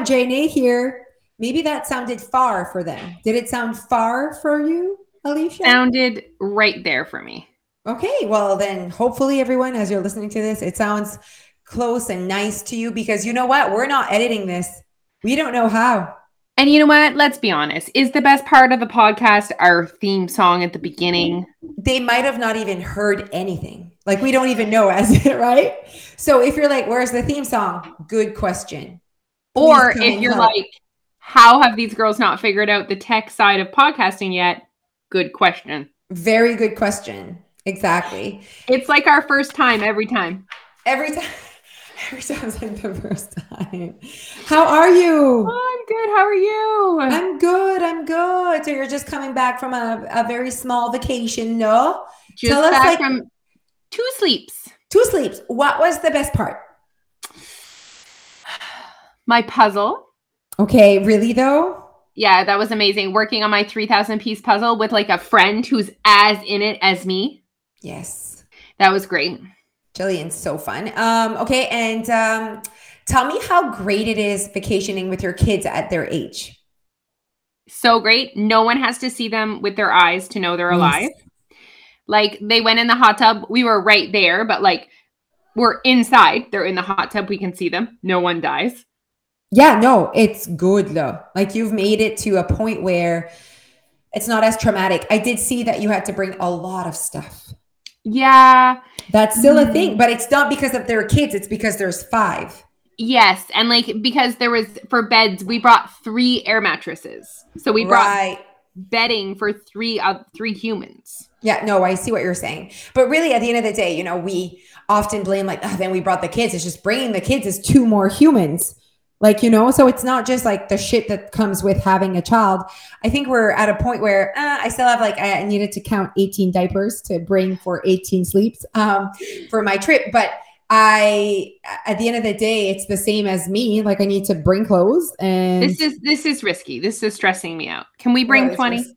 everyone, Jane here. Maybe that sounded far for them. Did it sound far for you, Alicia? Sounded right there for me. Okay, well then hopefully everyone as you're listening to this, it sounds close and nice to you because you know what? We're not editing this. We don't know how. And you know what? Let's be honest. Is the best part of the podcast our theme song at the beginning? They might have not even heard anything. Like we don't even know as it, right? So if you're like, where's the theme song? Good question. Or if you're help. like, how have these girls not figured out the tech side of podcasting yet? Good question. Very good question. Exactly. It's like our first time every time. Every time. Every sounds like the first time. How are you? Oh, I'm good. How are you? I'm good. I'm good. So you're just coming back from a, a very small vacation, no? Just Tell us like from two sleeps. Two sleeps. What was the best part? My puzzle. Okay, really though? Yeah, that was amazing. Working on my 3000 piece puzzle with like a friend who's as in it as me. Yes. That was great. Jillian's so fun. Um, okay, and um, tell me how great it is vacationing with your kids at their age. So great. No one has to see them with their eyes to know they're alive. Yes. Like they went in the hot tub. We were right there, but like we're inside. They're in the hot tub. We can see them. No one dies. Yeah, no, it's good though. Like you've made it to a point where it's not as traumatic. I did see that you had to bring a lot of stuff. Yeah. That's still a thing, but it's not because of their kids, it's because there's five. Yes, and like because there was for beds, we brought three air mattresses. So we brought right. bedding for three uh, three humans. Yeah, no, I see what you're saying. But really at the end of the day, you know, we often blame like, oh, then we brought the kids. It's just bringing the kids is two more humans. Like, you know, so it's not just like the shit that comes with having a child. I think we're at a point where uh, I still have like, I needed to count 18 diapers to bring for 18 sleeps um, for my trip. But I, at the end of the day, it's the same as me. Like, I need to bring clothes and this is, this is risky. This is stressing me out. Can we bring 20? Can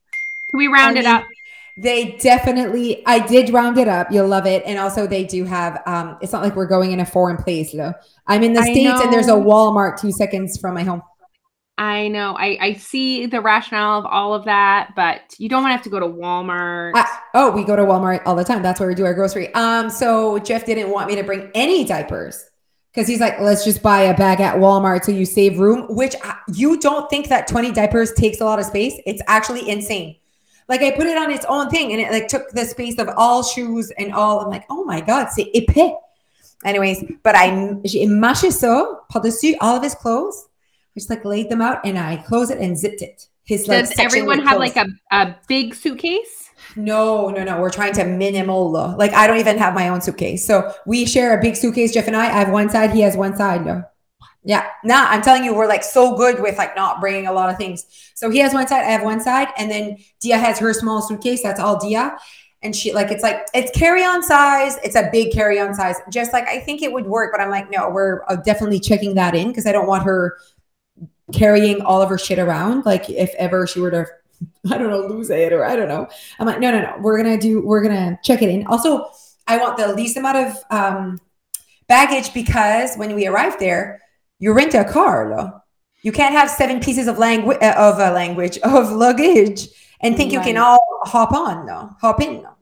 we round I mean, it up? They definitely, I did round it up. You'll love it. And also, they do have, um, it's not like we're going in a foreign place, though. I'm in the I States know. and there's a Walmart two seconds from my home. I know. I, I see the rationale of all of that, but you don't want to have to go to Walmart. Uh, oh, we go to Walmart all the time. That's where we do our grocery. Um, so Jeff didn't want me to bring any diapers because he's like, let's just buy a bag at Walmart so you save room. Which I, you don't think that 20 diapers takes a lot of space? It's actually insane. Like I put it on its own thing and it like took the space of all shoes and all. I'm like, oh my God, c'est épais. Anyways, but I j'ai mâché ça par-dessus all of his clothes. I just like laid them out and I closed it and zipped it. His Does like, everyone have like a, a big suitcase? No, no, no. We're trying to minimal. Like I don't even have my own suitcase. So we share a big suitcase, Jeff and I. I have one side, he has one side. No. Yeah. Nah, I'm telling you, we're like so good with like not bringing a lot of things. So he has one side, I have one side, and then Dia has her small suitcase. That's all Dia. And she like it's like it's carry-on size. It's a big carry-on size. Just like I think it would work, but I'm like, no, we're uh, definitely checking that in because I don't want her carrying all of her shit around. Like if ever she were to I don't know, lose it or I don't know. I'm like, no, no, no. We're gonna do, we're gonna check it in. Also, I want the least amount of um baggage because when we arrive there, you rent a car, lo. You can't have seven pieces of language uh, of a language of luggage and think right. you can all hop on, no, hop in. No.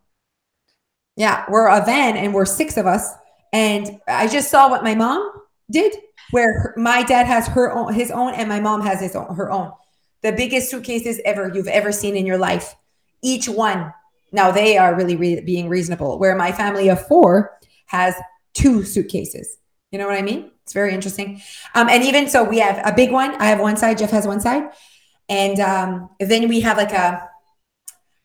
Yeah, we're a van and we're six of us. And I just saw what my mom did, where her, my dad has her own, his own, and my mom has his own, her own. The biggest suitcases ever you've ever seen in your life. Each one. Now they are really re- being reasonable. Where my family of four has two suitcases. You know what I mean? It's very interesting. Um, and even so, we have a big one. I have one side. Jeff has one side, and um, then we have like a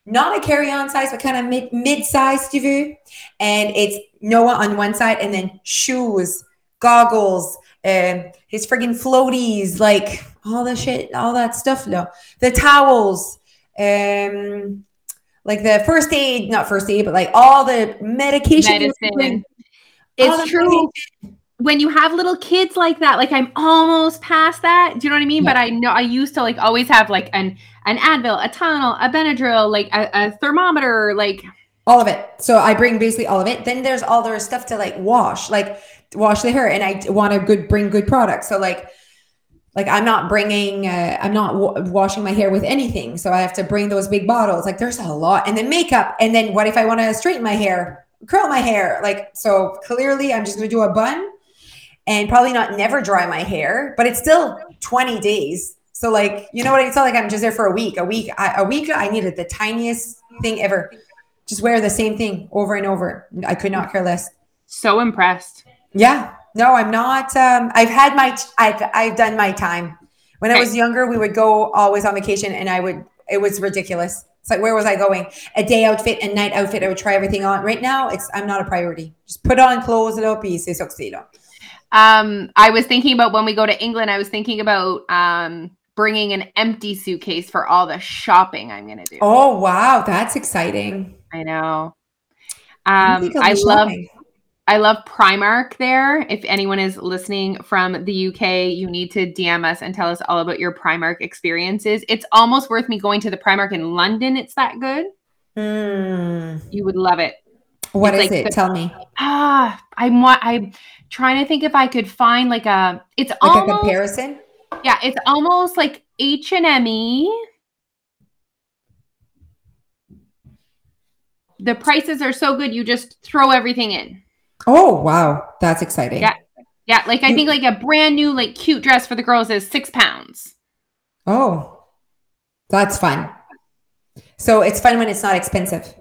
not a carry-on size, but kind of mid mid-size, tu veux. And it's Noah on one side, and then shoes, goggles, uh, his friggin' floaties, like all the shit, all that stuff. No, the towels, um, like the first aid, not first aid, but like all the medication. Medicine. It's true. Medication when you have little kids like that, like I'm almost past that. Do you know what I mean? Yeah. But I know I used to like always have like an an Advil, a Tylenol, a Benadryl, like a, a thermometer, like all of it. So I bring basically all of it. Then there's all their stuff to like wash, like wash the hair, and I want to good bring good products. So like like I'm not bringing, uh, I'm not w- washing my hair with anything. So I have to bring those big bottles. Like there's a lot. And then makeup. And then what if I want to straighten my hair, curl my hair? Like, so clearly I'm just going to do a bun and probably not never dry my hair, but it's still 20 days. So like, you know what? It's not like I'm just there for a week, a week, I, a week. I needed the tiniest thing ever. Just wear the same thing over and over. I could not care less. So impressed. Yeah. No, I'm not. Um, I've had my, I've, I've done my time. When I was younger, we would go always on vacation and I would, it was ridiculous. It's like, where was I going? A day outfit and night outfit. I would try everything on. Right now, it's, I'm not a priority. Just put on clothes, a little pieces, Um, I was thinking about when we go to England, I was thinking about, um, bringing an empty suitcase for all the shopping I'm going to do. Oh, wow. That's exciting. I know. Um, I love, I love Primark there. If anyone is listening from the UK, you need to DM us and tell us all about your Primark experiences. It's almost worth me going to the Primark in London. It's that good. Mm. You would love it. What is like it? Tell me. Ah, I'm I'm trying to think if I could find like a. It's like almost, a comparison. Yeah, it's almost like H and M The prices are so good, you just throw everything in. Oh wow, that's exciting. Yeah, yeah. Like I think like a brand new like cute dress for the girls is six pounds. Oh, that's fun. So it's fun when it's not expensive.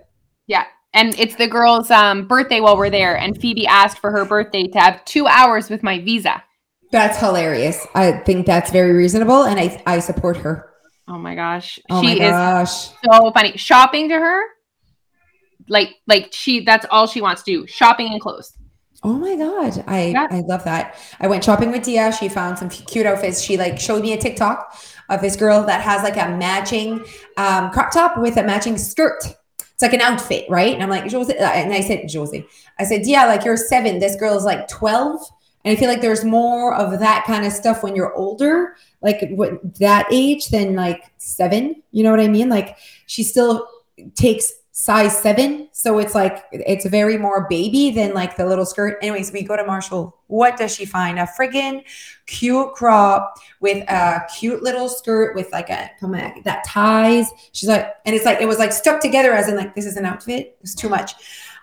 And it's the girl's um, birthday while we're there. And Phoebe asked for her birthday to have two hours with my visa. That's hilarious. I think that's very reasonable. And I, I support her. Oh my gosh. Oh she my gosh. is so funny. Shopping to her, like like she that's all she wants to do shopping and clothes oh my god i yeah. i love that i went shopping with dia she found some cute outfits she like showed me a tiktok of this girl that has like a matching um, crop top with a matching skirt it's like an outfit right? And i'm like Josie, uh, and i said josie i said yeah like you're seven. This girl is like 12 and i feel like there's more of that kind of stuff when you're older like what that age than like seven. You know what i mean? Like she still takes size seven. So it's like it's very more baby than like the little skirt. Anyways, we go to Marshall. What does she find? A friggin' cute crop with a cute little skirt with like a that ties. She's like, and it's like it was like stuck together as in like this is an outfit. It's too much.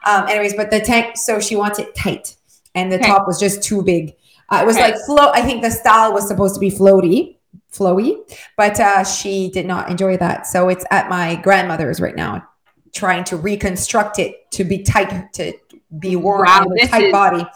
Um, anyways, but the tank, so she wants it tight, and the okay. top was just too big. Uh, it was okay. like float. I think the style was supposed to be floaty, flowy, but uh, she did not enjoy that. So it's at my grandmother's right now trying to reconstruct it to be tight to be worn wow, on a tight body.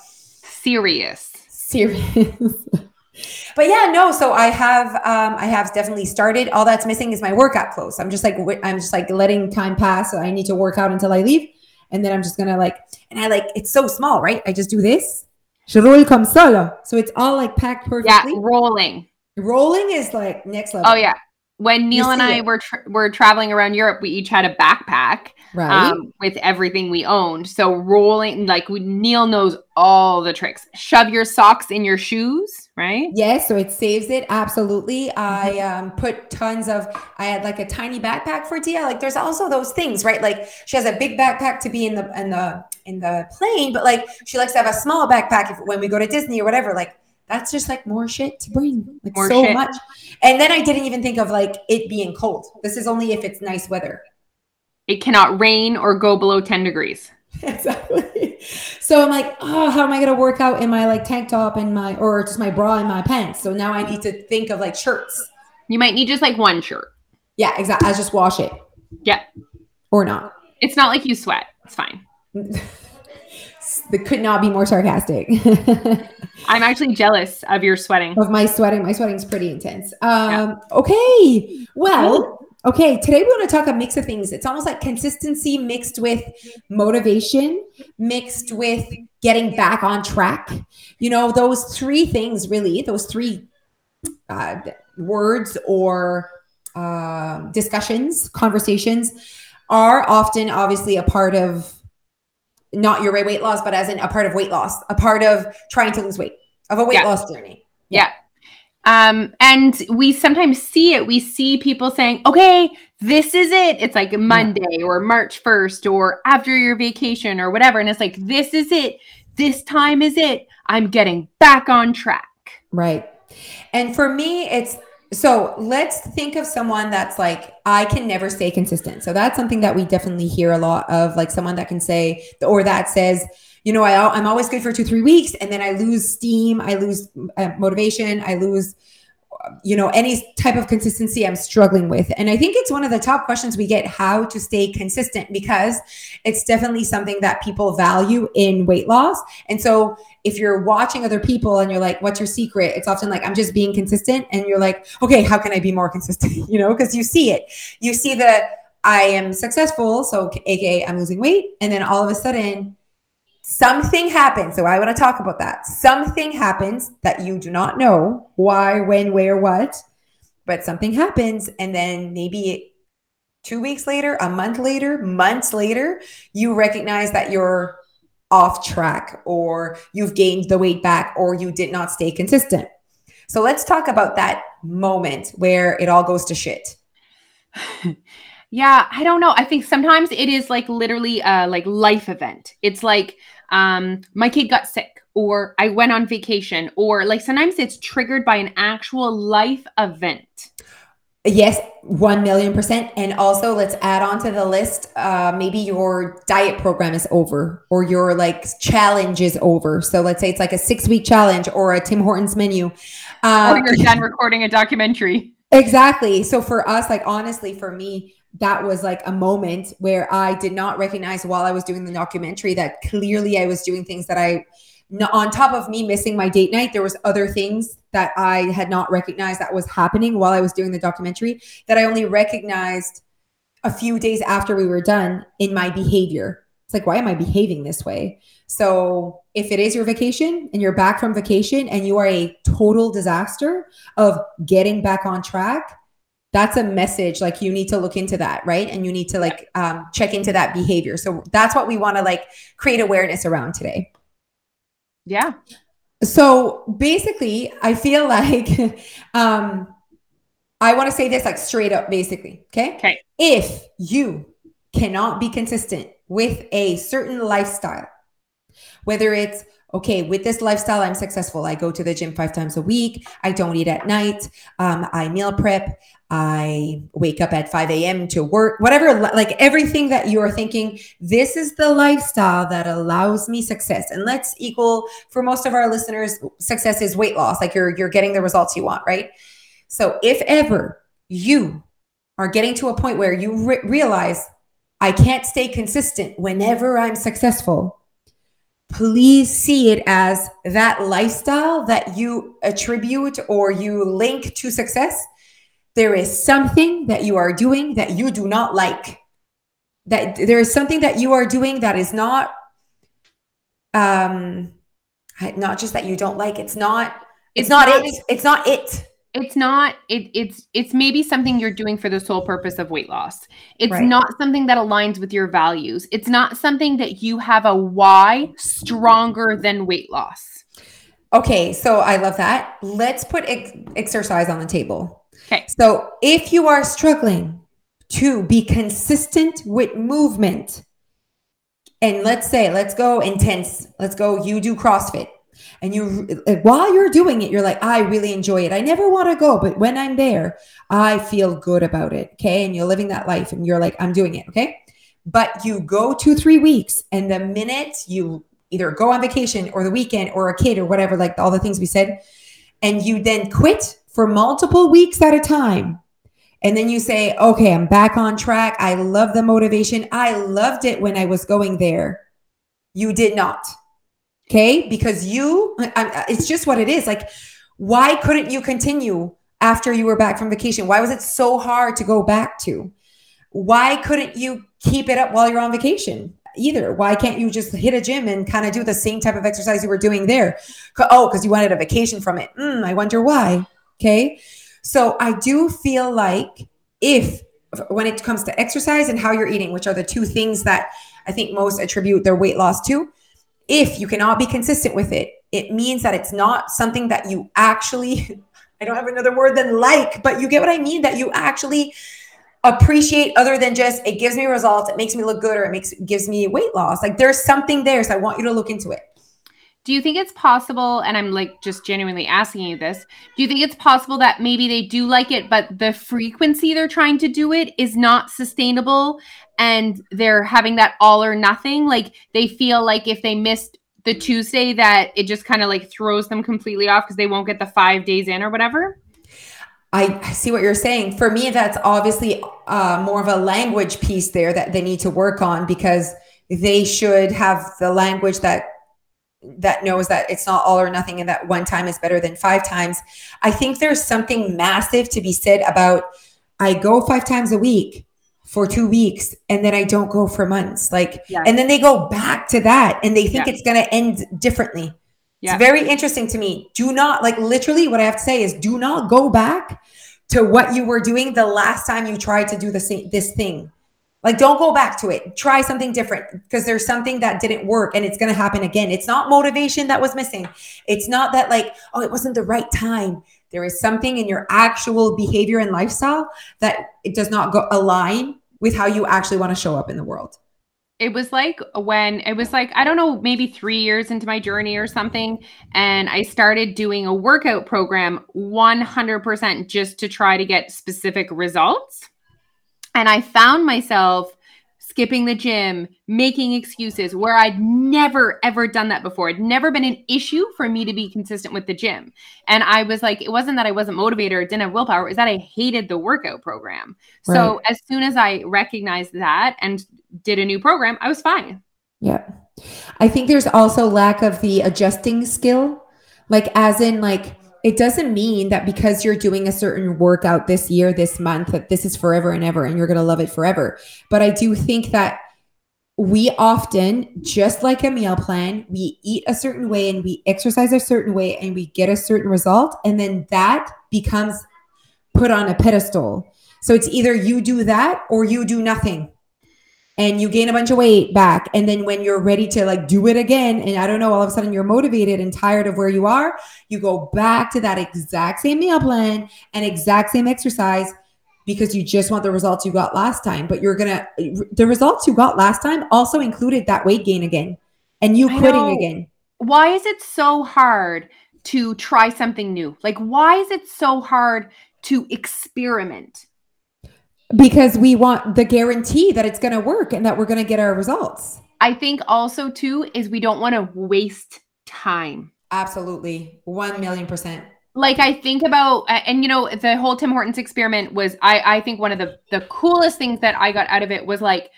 Serious. Serious. but yeah, no. So I have, um, I have definitely started. All that's missing is my workout clothes. I'm just like, I'm just like letting time pass. So I need to work out until I leave, and then I'm just gonna like, and I like it's so small, right? I just do this. Je roule comme So it's all like packed perfectly. Yeah, rolling. Rolling is like next level. Oh yeah when Neil and I it. were tra- were traveling around Europe, we each had a backpack right. um, with everything we owned. So rolling, like we, Neil knows all the tricks. Shove your socks in your shoes, right? Yes, so it saves it absolutely. I mm-hmm. um, put tons of. I had like a tiny backpack for Dia. Like there's also those things, right? Like she has a big backpack to be in the in the in the plane, but like she likes to have a small backpack if, when we go to Disney or whatever. Like that's just like more shit to bring like more so shit. much. And then i didn't even think of like it being cold. This is only if it's nice weather. It cannot rain or go below 10 degrees. Exactly. So i'm like oh how am i going to work out in my like tank top and my or just my bra and my pants? So now i need to think of like shirts. You might need just like one shirt. Yeah exactly i just wash it. Yeah. Or not. It's not like you sweat. It's fine that could not be more sarcastic. I'm actually jealous of your sweating. Of my sweating. My sweating's pretty intense. Um, yeah. okay. Well, okay. Today we want to talk a mix of things. It's almost like consistency mixed with motivation, mixed with getting back on track. You know, those three things really, those three uh, words or uh, discussions, conversations are often obviously a part of not your weight loss, but as in a part of weight loss, a part of trying to lose weight, of a weight yeah. loss journey. Yeah. Um, and we sometimes see it. We see people saying, okay, this is it. It's like Monday or March 1st or after your vacation or whatever. And it's like, this is it. This time is it. I'm getting back on track. Right. And for me, it's so let's think of someone that's like, I can never stay consistent. So that's something that we definitely hear a lot of, like someone that can say, or that says, you know, I, I'm always good for two, three weeks, and then I lose steam, I lose uh, motivation, I lose you know any type of consistency i'm struggling with. And i think it's one of the top questions we get how to stay consistent because it's definitely something that people value in weight loss. And so if you're watching other people and you're like what's your secret? It's often like i'm just being consistent. And you're like okay how can i be more consistent? You know because you see it. You see that i am successful so aka i'm losing weight. And then all of a sudden something happens. So I want to talk about that. Something happens that you do not know why, when, where, what, but something happens. And then maybe two weeks later, a month later, months later, you recognize that you're off track or you've gained the weight back or you did not stay consistent. So let's talk about that moment where it all goes to shit. yeah, I don't know. I think sometimes it is like literally a like life event. It's like um, my kid got sick or I went on vacation or like sometimes it's triggered by an actual life event. Yes, 1 million percent. And also, let's add on to the list uh, maybe your diet program is over or your like challenge is over. So, let's say it's like a six week challenge or a Tim Hortons menu. Um, or you're done recording a documentary. Exactly. So, for us, like honestly, for me, that was like a moment where I did not recognize while I was doing the documentary that clearly I was doing things that I on top of me missing my date night there was other things that I had not recognized that was happening while I was doing the documentary that I only recognized a few days after we were done in my behavior. It's like why am I behaving this way? So if it is your vacation and you're back from vacation and you are a total disaster of getting back on track, that's a message like you need to look into that right? And you need to like um, check into that behavior. So that's what we want to like create awareness around today. Yeah. So basically i feel like um i want to say this like straight up basically okay? Okay. If you cannot be consistent with a certain lifestyle whether it's okay, with this lifestyle, I'm successful. I go to the gym five times a week. I don't eat at night. Um, I meal prep. I wake up at 5 a.m. to work, whatever, like everything that you're thinking, this is the lifestyle that allows me success. And let's equal for most of our listeners, success is weight loss. Like you're you're getting the results you want, right? So if ever you are getting to a point where you re- realize I can't stay consistent whenever I'm successful, please see it as that lifestyle that you attribute or you link to success. There is something that you are doing that you do not like. That there is something that you are doing that is not um not just that you don't like, it's not it's, it's not, not it. It's not it it's not it, it's it's maybe something you're doing for the sole purpose of weight loss. It's right. not something that aligns with your values. It's not something that you have a why stronger than weight loss. Okay so i love that. Let's put ex- exercise on the table. Okay. So if you are struggling to be consistent with movement and let's say let's go intense let's go you do crossfit and you like, while you're doing it you're like i really enjoy it. I never want to go but when i'm there i feel good about it. Okay? And you're living that life and you're like i'm doing it. Okay? But you go two three weeks and the minute you either go on vacation or the weekend or a kid or whatever like all the things we said and you then quit for multiple weeks at a time and then you say okay i'm back on track. I love the motivation. I loved it when i was going there. You did not Okay. Because you, it's just what it is. Like, why couldn't you continue after you were back from vacation? Why was it so hard to go back to? Why couldn't you keep it up while you're on vacation? Either. Why can't you just hit a gym and kind of do the same type of exercise you were doing there? Oh, because you wanted a vacation from it. Mm, I wonder why. Okay. So I do feel like if, when it comes to exercise and how you're eating, which are the two things that I think most attribute their weight loss to, if you cannot be consistent with it, it means that it's not something that you actually, I don't have another word than like, but you get what I mean? That you actually appreciate other than just it gives me results, it makes me look good, or it makes gives me weight loss. Like there's something there. So I want you to look into it. Do you think it's possible and i'm like just genuinely asking you this do you think it's possible that maybe they do like it but the frequency they're trying to do it is not sustainable and they're having that all or nothing like they feel like if they missed the tuesday that it just kind of like throws them completely off because they won't get the five days in or whatever I see what you're saying. For me, that's obviously uh, more of a language piece there that they need to work on because they should have the language that that knows that it's not all or nothing and that one time is better than five times. I think there's something massive to be said about I go five times a week for two weeks and then I don't go for months. Like, yes. and then they go back to that and they think yeah. it's going to end differently. Yeah. It's very interesting to me. Do not, like, literally, what I have to say is do not go back to what you were doing the last time you tried to do the same, this thing. Like, don't go back to it. Try something different because there's something that didn't work and it's going to happen again. It's not motivation that was missing. It's not that, like, oh, it wasn't the right time. There is something in your actual behavior and lifestyle that it does not go align with how you actually want to show up in the world. It was like when it was like, I don't know, maybe three years into my journey or something. And I started doing a workout program 100% just to try to get specific results and I found myself skipping the gym, making excuses where I'd never ever done that before. It'd never been an issue for me to be consistent with the gym. And I was like, it wasn't that I wasn't motivated or didn't have willpower, it was that I hated the workout program. Right. So as soon as I recognized that and did a new program, I was fine. Yeah. I think there's also lack of the adjusting skill. Like as in like it doesn't mean that because you're doing a certain workout this year, this month, that this is forever and ever and you're going to love it forever. But I do think that we often, just like a meal plan, we eat a certain way and we exercise a certain way and we get a certain result. And then that becomes put on a pedestal. So it's either you do that or you do nothing and you gain a bunch of weight back. And then when you're ready to like do it again and i don't know all of a sudden you're motivated and tired of where you are you go back to that exact same meal plan and exact same exercise because you just want the results you got last time. But you're gonna the results you got last time also included that weight gain again and you quitting again. Why is it so hard to try something new? Like why is it so hard to experiment because we want the guarantee that it's going to work and that we're going to get our results. I think also too is we don't want to waste time. Absolutely. 1 million percent. Like I think about and you know the whole Tim Hortons experiment was I I think one of the the coolest things that I got out of it was like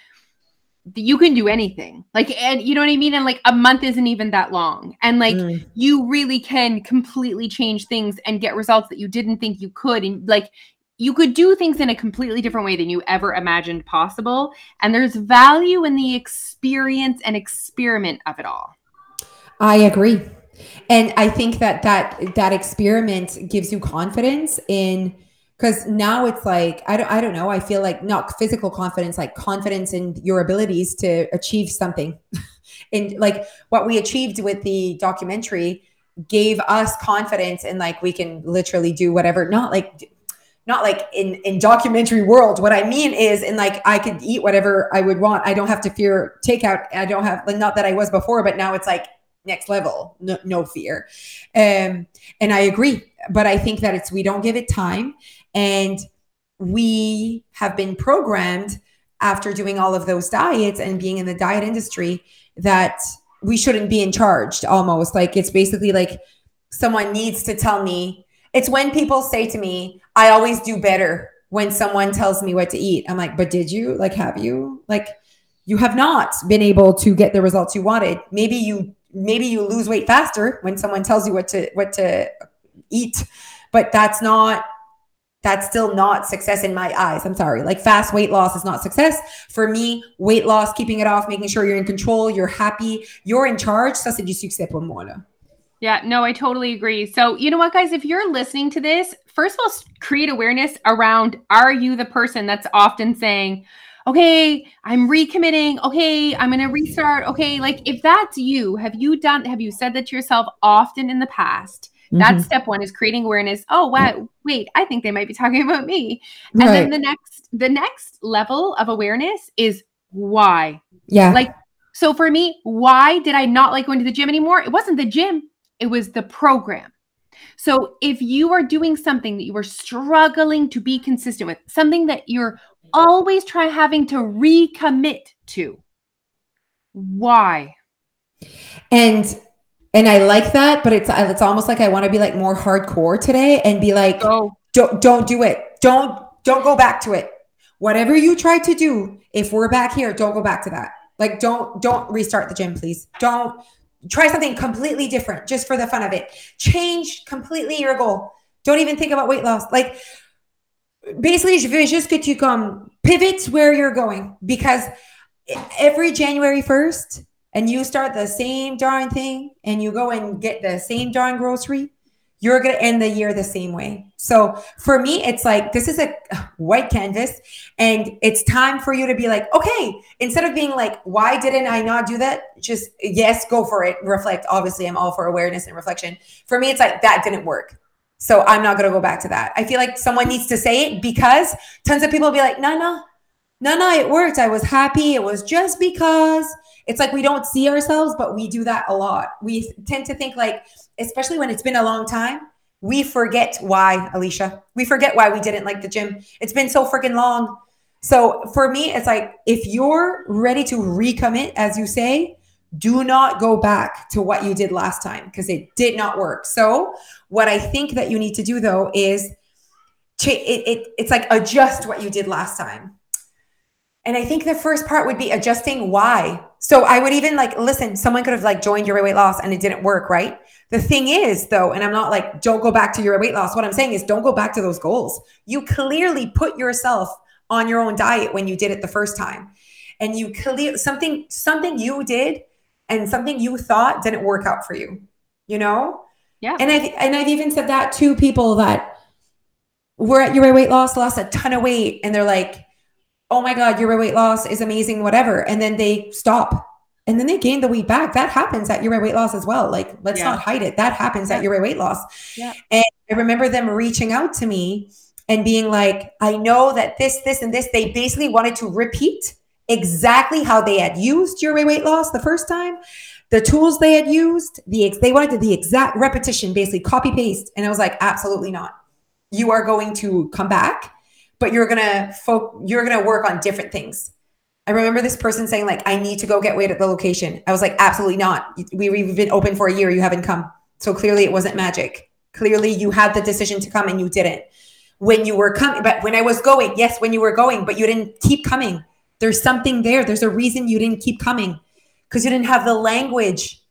you can do anything like and you know what i mean and like a month isn't even that long and like mm. you really can completely change things and get results that you didn't think you could and like you could do things in a completely different way than you ever imagined possible. And there's value in the experience and experiment of it all. I agree. And I think that that that experiment gives you confidence in because now it's like I don't I don't know I feel like not physical confidence like confidence in your abilities to achieve something and like what we achieved with the documentary gave us confidence and like we can literally do whatever not like not like in in documentary world. What i mean is in like i could eat whatever i would want. I don't have to fear takeout. I don't have like not that i was before but now it's like next level. No, no fear. Um and i agree. But i think that it's we don't give it time. And we have been programmed after doing all of those diets and being in the diet industry that we shouldn't be in charge almost. Like it's basically like someone needs to tell me. It's when people say to me, I always do better when someone tells me what to eat. I'm like, but did you? Like, have you? Like, you have not been able to get the results you wanted. Maybe you maybe you lose weight faster when someone tells you what to what to eat, but that's not that's still not success in my eyes. I'm sorry. Like fast weight loss is not success. For me, weight loss, keeping it off, making sure you're in control, you're happy, you're in charge, ça c'est du succès pour moi là. Yeah, no, I totally agree. So, you know what, guys, if you're listening to this, first of all, create awareness around are you the person that's often saying, okay, I'm recommitting. Okay, I'm going to restart. Okay, like if that's you, have you done, have you said that to yourself often in the past? Mm-hmm. That's step one is creating awareness. Oh, wow, wait, I think they might be talking about me. And right. then the next, the next level of awareness is why. Yeah. Like So for me, why did I not like going to the gym anymore? It wasn't the gym, it was the program. So if you are doing something that you are struggling to be consistent with, something that you're always trying having to recommit to, why? And and I like that, but it's it's almost like I want to be like more hardcore today and be like, oh. don't don't do it. Don't don't go back to it. Whatever you try to do, if we're back here, don't go back to that. Like don't don't restart the gym, please. Don't try something completely different just for the fun of it. Change completely your goal. Don't even think about weight loss. Like basically, je veux juste que tu comme pivot where you're going because every January 1st and you start the same darn thing and you go and get the same darn grocery, you're going to end the year the same way. So for me, it's like this is a white canvas, and it's time for you to be like, okay, instead of being like, why didn't I not do that? Just yes, go for it. Reflect. Obviously, I'm all for awareness and reflection. For me, it's like that didn't work. So I'm not to go back to that. I feel like someone needs to say it because tons of people will be like, no, no, no, no, it worked. I was happy. It was just because it's like we don't see ourselves, but we do that a lot. We tend to think like, especially when it's been a long time, we forget why, Alicia. We forget why we didn't like the gym. It's been so freaking long. So for me, it's like if you're ready to recommit, as you say, do not go back to what you did last time because it did not work. So what I think that you need to do though is it, it, it's like adjust what you did last time. And I think the first part would be adjusting why. So I would even like, listen, someone could have like joined your weight loss and it didn't work, right? The thing is, though, and I'm not like, don't go back to your weight loss. What I'm saying is, don't go back to those goals. You clearly put yourself on your own diet when you did it the first time. And you clear something, something you did and something you thought didn't work out for you, you know? Yeah. And I've, and I've even said that to people that were at your weight loss, lost a ton of weight, and they're like, oh my God, your weight loss is amazing, whatever. And then they stop and then they gain the weight back. That happens at your weight loss as well. Like, let's yeah. not hide it. That happens yeah. at your weight loss. Yeah. And I remember them reaching out to me and being like, I know that this, this, and this, they basically wanted to repeat exactly how they had used your weight loss the first time. The tools they had used, the they wanted the exact repetition, basically copy paste. And I was like, absolutely not. You are going to come back but you're gonna fo- you're gonna work on different things. I remember this person saying like, "I need to go get weight at the location." I was like, "Absolutely not. We, we've been open for a year. You haven't come. So clearly, it wasn't magic. Clearly, you had the decision to come and you didn't. When you were coming, but when I was going, yes, when you were going, but you didn't keep coming. There's something there. There's a reason you didn't keep coming because you didn't have the language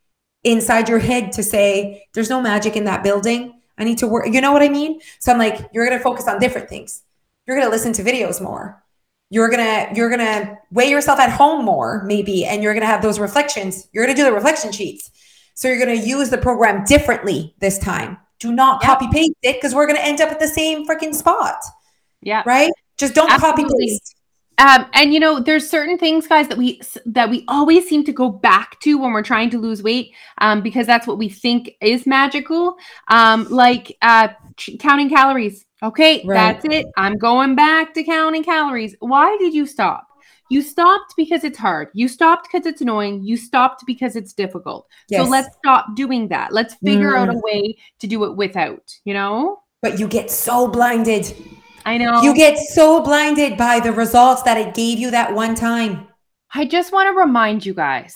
inside your head to say, "There's no magic in that building. I need to work." You know what I mean? So I'm like, you're gonna focus on different things you're going to listen to videos more you're going to you're going to weigh yourself at home more maybe and you're going to have those reflections you're going to do the reflection sheets so you're going to use the program differently this time do not yeah. copy paste it because we're going to end up at the same freaking spot yeah right just don't Absolutely. copy paste um, and you know, there's certain things, guys, that we that we always seem to go back to when we're trying to lose weight, um, because that's what we think is magical. Um, like uh, counting calories. Okay, right. that's it. I'm going back to counting calories. Why did you stop? You stopped because it's hard. You stopped because it's annoying. You stopped because it's difficult. Yes. So let's stop doing that. Let's figure mm. out a mm. way to do it without, you know? But you get so blinded. I know. You get so blinded by the results that it gave you that one time. I just want to remind you guys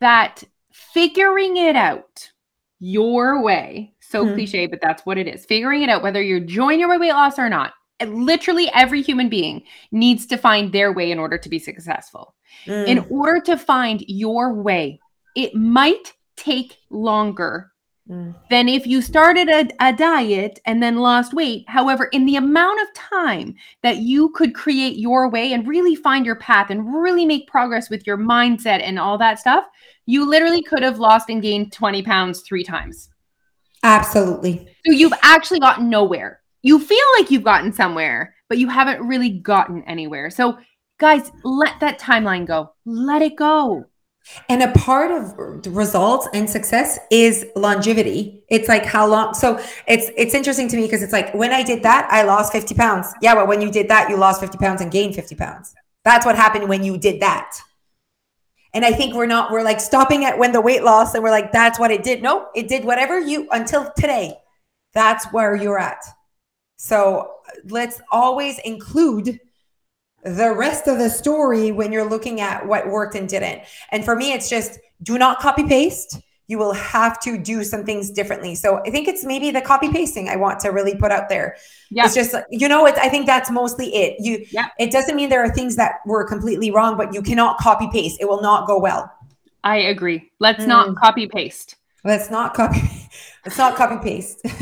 that figuring it out your way so mm-hmm. cliche, but that's what it is. Figuring it out, whether you're joining your weight loss or not. Literally every human being needs to find their way in order to be successful. Mm. In order to find your way, it might take longer mm. than if you started a, a diet and then lost weight. However, in the amount of time that you could create your way and really find your path and really make progress with your mindset and all that stuff, you literally could have lost and gained 20 pounds three times. Absolutely. So you've actually gotten nowhere. You feel like you've gotten somewhere, but you haven't really gotten anywhere. So, guys, let that timeline go. Let it go. And a part of results and success is longevity. It's like how long. So it's it's interesting to me because it's like when I did that, I lost 50 pounds. Yeah, but when you did that, you lost 50 pounds and gained 50 pounds. That's what happened when you did that. And I think we're not, we're like stopping at when the weight loss and we're like, that's what it did. No, it did whatever you until today. That's where you're at. So let's always include the rest of the story when you're looking at what worked and didn't. And for me, it's just do not copy paste. You will have to do some things differently. So I think it's maybe the copy pasting I want to really put out there. Yeah. It's just you know, it's I think that's mostly it. You yeah. it doesn't mean there are things that were completely wrong, but you cannot copy paste. It will not go well. I agree. Let's mm. not copy paste. Let's not copy. Let's not copy paste.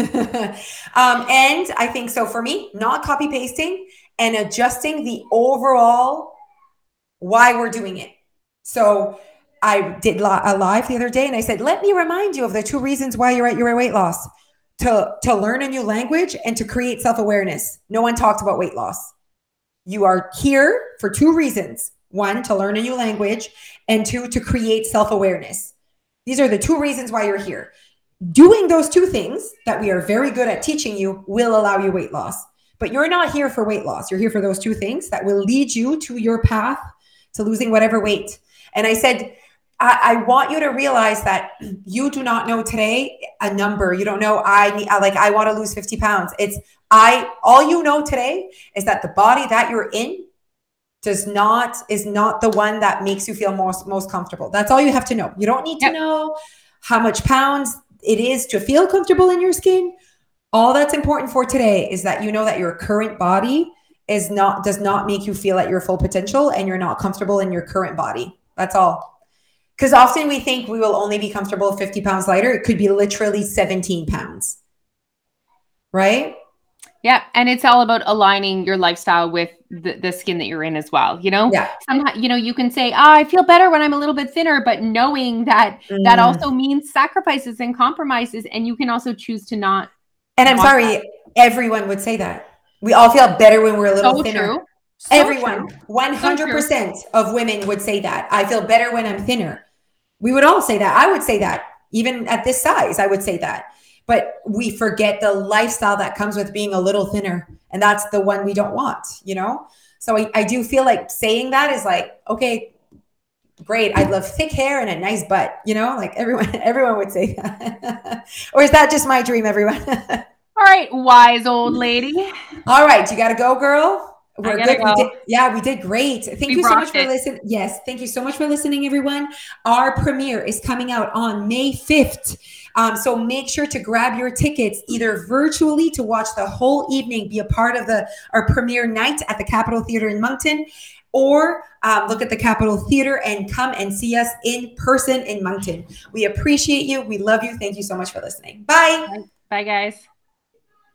um, and I think so for me, not copy pasting and adjusting the overall why we're doing it. So I did a uh, live the other day and I said, let me remind you of the two reasons why you're at your weight loss to, to learn a new language and to create self awareness. No one talked about weight loss. You are here for two reasons one, to learn a new language, and two, to create self awareness. These are the two reasons why you're here. Doing those two things that we are very good at teaching you will allow you weight loss. But you're not here for weight loss. You're here for those two things that will lead you to your path to losing whatever weight. And I said, I, I want you to realize that you do not know today a number. You don't know I need like I want to lose 50 pounds. It's I all you know today is that the body that you're in does not is not the one that makes you feel most most comfortable. That's all you have to know. You don't need to yep. know how much pounds it is to feel comfortable in your skin. All that's important for today is that you know that your current body is not does not make you feel at your full potential and you're not comfortable in your current body. That's all. Because often we think we will only be comfortable 50 pounds lighter. It could be literally 17 pounds. Right? Yeah, and it's all about aligning your lifestyle with the, the skin that you're in as well. You know, yeah. Somehow, you know, you can say, "Oh, I feel better when I'm a little bit thinner," but knowing that mm. that also means sacrifices and compromises, and you can also choose to not. And I'm sorry, that. everyone would say that. We all feel better when we're a little so thinner. True. So everyone, one hundred percent of women would say that. I feel better when I'm thinner. We would all say that. I would say that. Even at this size, I would say that. But we forget the lifestyle that comes with being a little thinner and that's the one we don't want you know? So I, I do feel like saying that is like okay great. I love thick hair and a nice butt you know? Like everyone everyone would say that. Or is that just my dream everyone? All right wise old lady. All right you gotta go girl we're good. Go. We did, yeah, we did great. Thank we you so much for listening. Yes, thank you so much for listening, everyone. Our premiere is coming out on May 5th. Um, so make sure to grab your tickets either virtually to watch the whole evening, be a part of the our premiere night at the Capitol Theater in Moncton, or um, look at the Capitol Theater and come and see us in person in Moncton. We appreciate you. We love you. Thank you so much for listening. Bye. Bye, guys.